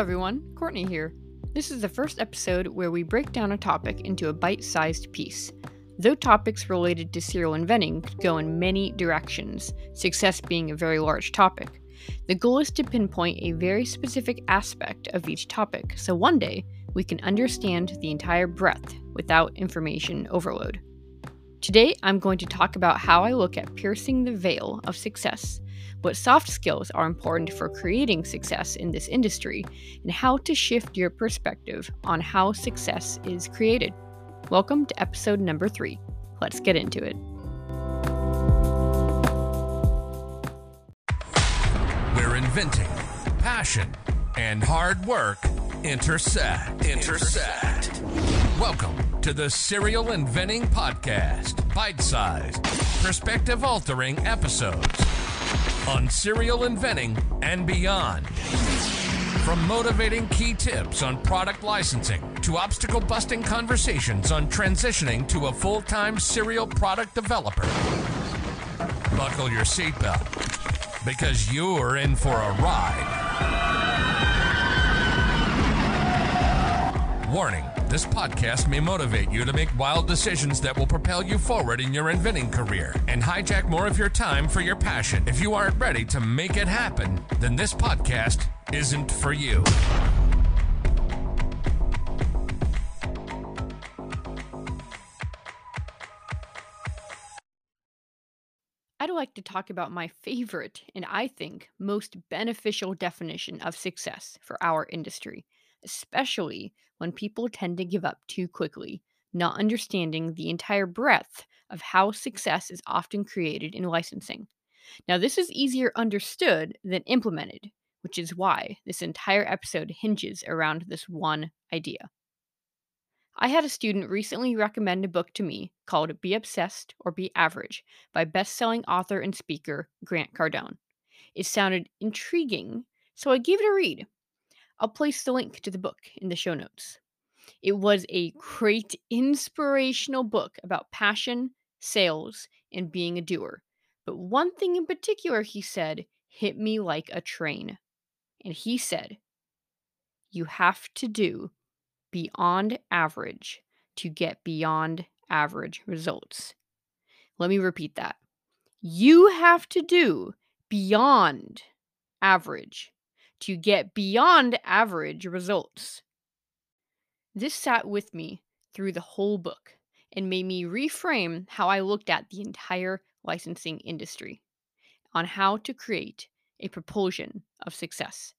everyone, Courtney here. This is the first episode where we break down a topic into a bite sized piece. Though topics related to serial inventing could go in many directions, success being a very large topic, the goal is to pinpoint a very specific aspect of each topic so one day we can understand the entire breadth without information overload. Today, I'm going to talk about how I look at piercing the veil of success, what soft skills are important for creating success in this industry, and how to shift your perspective on how success is created. Welcome to episode number three. Let's get into it. We're inventing passion and hard work intersect. Intersect. Welcome to the Serial Inventing Podcast, bite sized, perspective altering episodes on serial inventing and beyond. From motivating key tips on product licensing to obstacle busting conversations on transitioning to a full time serial product developer. Buckle your seatbelt because you're in for a ride. Warning this podcast may motivate you to make wild decisions that will propel you forward in your inventing career and hijack more of your time for your passion. If you aren't ready to make it happen, then this podcast isn't for you. I'd like to talk about my favorite and I think most beneficial definition of success for our industry, especially when people tend to give up too quickly, not understanding the entire breadth of how success is often created in licensing. Now, this is easier understood than implemented, which is why this entire episode hinges around this one idea. I had a student recently recommend a book to me called Be Obsessed or Be Average by best-selling author and speaker Grant Cardone. It sounded intriguing, so I gave it a read. I'll place the link to the book in the show notes. It was a great inspirational book about passion, sales, and being a doer. But one thing in particular he said hit me like a train. And he said, You have to do beyond average to get beyond average results. Let me repeat that. You have to do beyond average to get beyond average results. This sat with me through the whole book and made me reframe how I looked at the entire licensing industry on how to create a propulsion of success.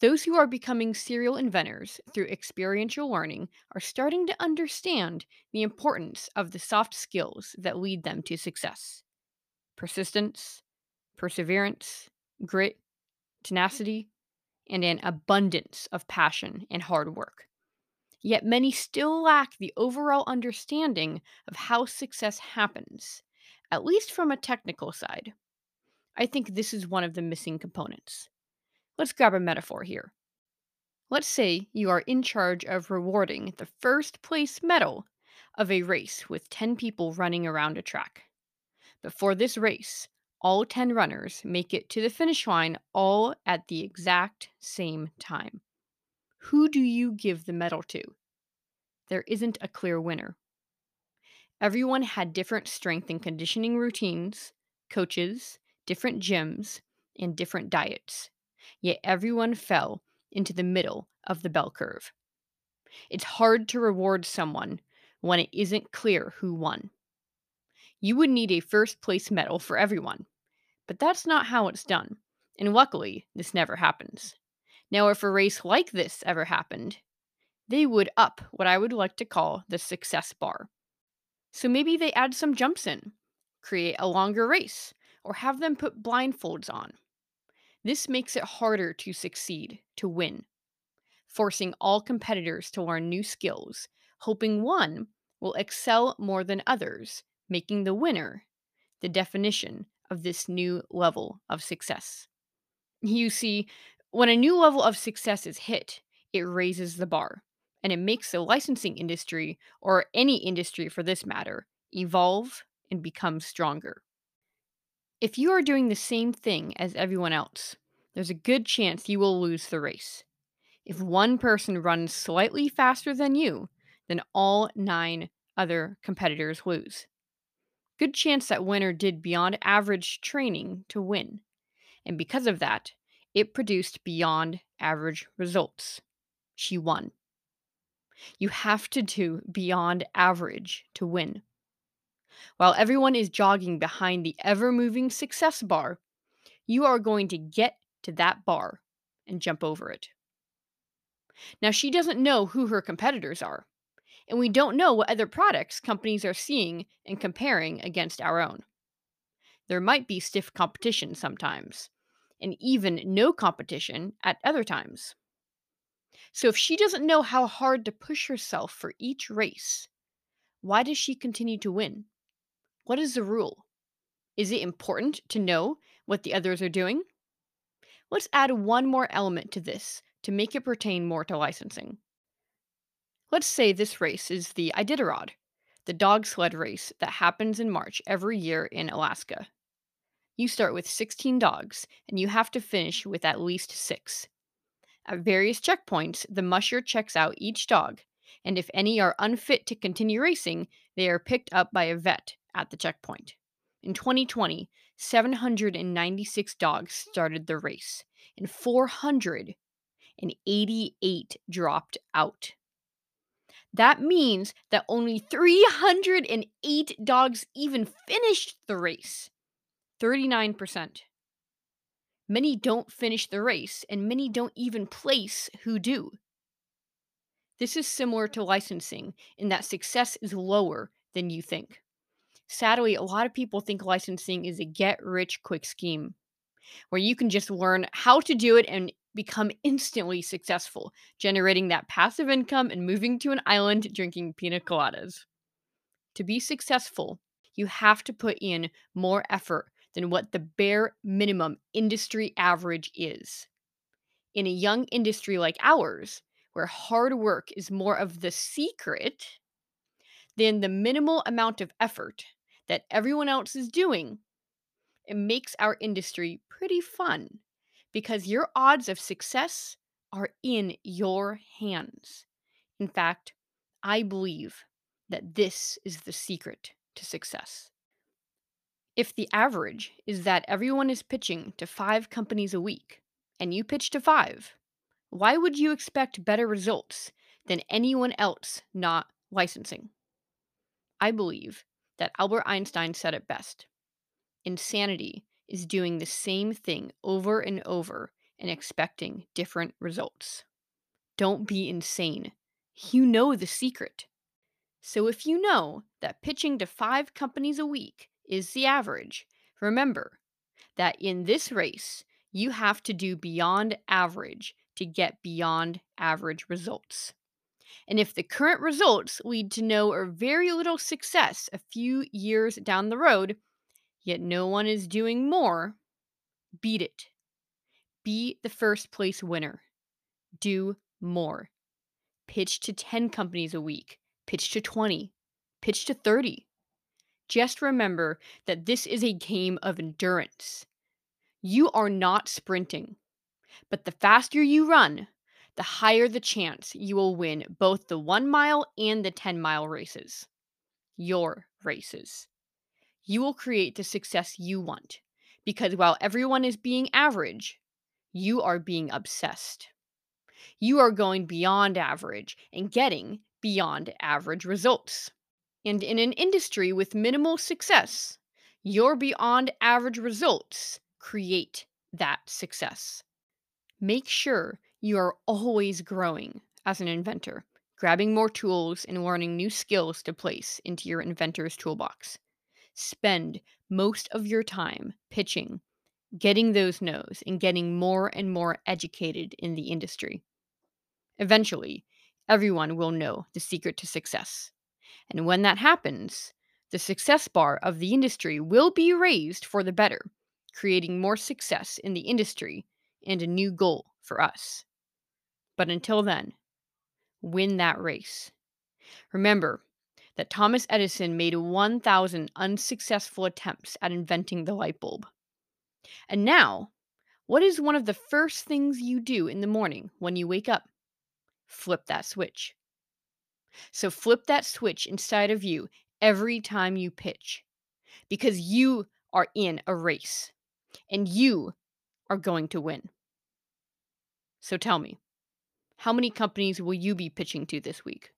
Those who are becoming serial inventors through experiential learning are starting to understand the importance of the soft skills that lead them to success persistence, perseverance, grit, tenacity, and an abundance of passion and hard work. Yet many still lack the overall understanding of how success happens, at least from a technical side. I think this is one of the missing components. Let's grab a metaphor here. Let's say you are in charge of rewarding the first place medal of a race with 10 people running around a track. Before this race, all 10 runners make it to the finish line all at the exact same time. Who do you give the medal to? There isn't a clear winner. Everyone had different strength and conditioning routines, coaches, different gyms, and different diets, yet everyone fell into the middle of the bell curve. It's hard to reward someone when it isn't clear who won. You would need a first place medal for everyone. But that's not how it's done. And luckily, this never happens. Now, if a race like this ever happened, they would up what I would like to call the success bar. So maybe they add some jumps in, create a longer race, or have them put blindfolds on. This makes it harder to succeed, to win, forcing all competitors to learn new skills, hoping one will excel more than others, making the winner the definition of this new level of success. You see, when a new level of success is hit, it raises the bar and it makes the licensing industry, or any industry for this matter, evolve and become stronger. If you are doing the same thing as everyone else, there's a good chance you will lose the race. If one person runs slightly faster than you, then all nine other competitors lose. Good chance that winner did beyond average training to win. And because of that, it produced beyond average results. She won. You have to do beyond average to win. While everyone is jogging behind the ever moving success bar, you are going to get to that bar and jump over it. Now, she doesn't know who her competitors are, and we don't know what other products companies are seeing and comparing against our own. There might be stiff competition sometimes, and even no competition at other times. So, if she doesn't know how hard to push herself for each race, why does she continue to win? What is the rule? Is it important to know what the others are doing? Let's add one more element to this to make it pertain more to licensing. Let's say this race is the Iditarod, the dog sled race that happens in March every year in Alaska. You start with 16 dogs, and you have to finish with at least six. At various checkpoints, the musher checks out each dog, and if any are unfit to continue racing, they are picked up by a vet at the checkpoint. In 2020, 796 dogs started the race, and 488 dropped out. That means that only 308 dogs even finished the race. 39%. Many don't finish the race, and many don't even place who do. This is similar to licensing in that success is lower than you think. Sadly, a lot of people think licensing is a get rich quick scheme where you can just learn how to do it and become instantly successful, generating that passive income and moving to an island drinking pina coladas. To be successful, you have to put in more effort than what the bare minimum industry average is. In a young industry like ours, where hard work is more of the secret than the minimal amount of effort that everyone else is doing, it makes our industry pretty fun because your odds of success are in your hands. In fact, I believe that this is the secret to success. If the average is that everyone is pitching to five companies a week, and you pitch to five, why would you expect better results than anyone else not licensing? I believe that Albert Einstein said it best insanity is doing the same thing over and over and expecting different results. Don't be insane. You know the secret. So, if you know that pitching to five companies a week is the average, remember that in this race, you have to do beyond average to get beyond average results. And if the current results lead to no or very little success a few years down the road, yet no one is doing more, beat it. Be the first place winner. Do more. Pitch to 10 companies a week, pitch to 20, pitch to 30. Just remember that this is a game of endurance. You are not sprinting, but the faster you run, the higher the chance you will win both the one mile and the 10 mile races. Your races you will create the success you want. Because while everyone is being average, you are being obsessed. You are going beyond average and getting beyond average results. And in an industry with minimal success, your beyond average results create that success. Make sure you are always growing as an inventor, grabbing more tools and learning new skills to place into your inventor's toolbox spend most of your time pitching, getting those no's, and getting more and more educated in the industry. Eventually, everyone will know the secret to success. And when that happens, the success bar of the industry will be raised for the better, creating more success in the industry and a new goal for us. But until then, win that race. Remember, that Thomas Edison made 1,000 unsuccessful attempts at inventing the light bulb. And now, what is one of the first things you do in the morning when you wake up? flip that switch. So flip that switch inside of you every time you pitch because you are in a race and you are going to win. So tell me, how many companies will you be pitching to this week?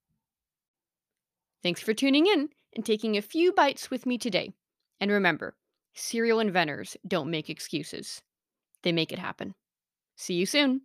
Thanks for tuning in and taking a few bites with me today. And remember, serial inventors don't make excuses, they make it happen. See you soon.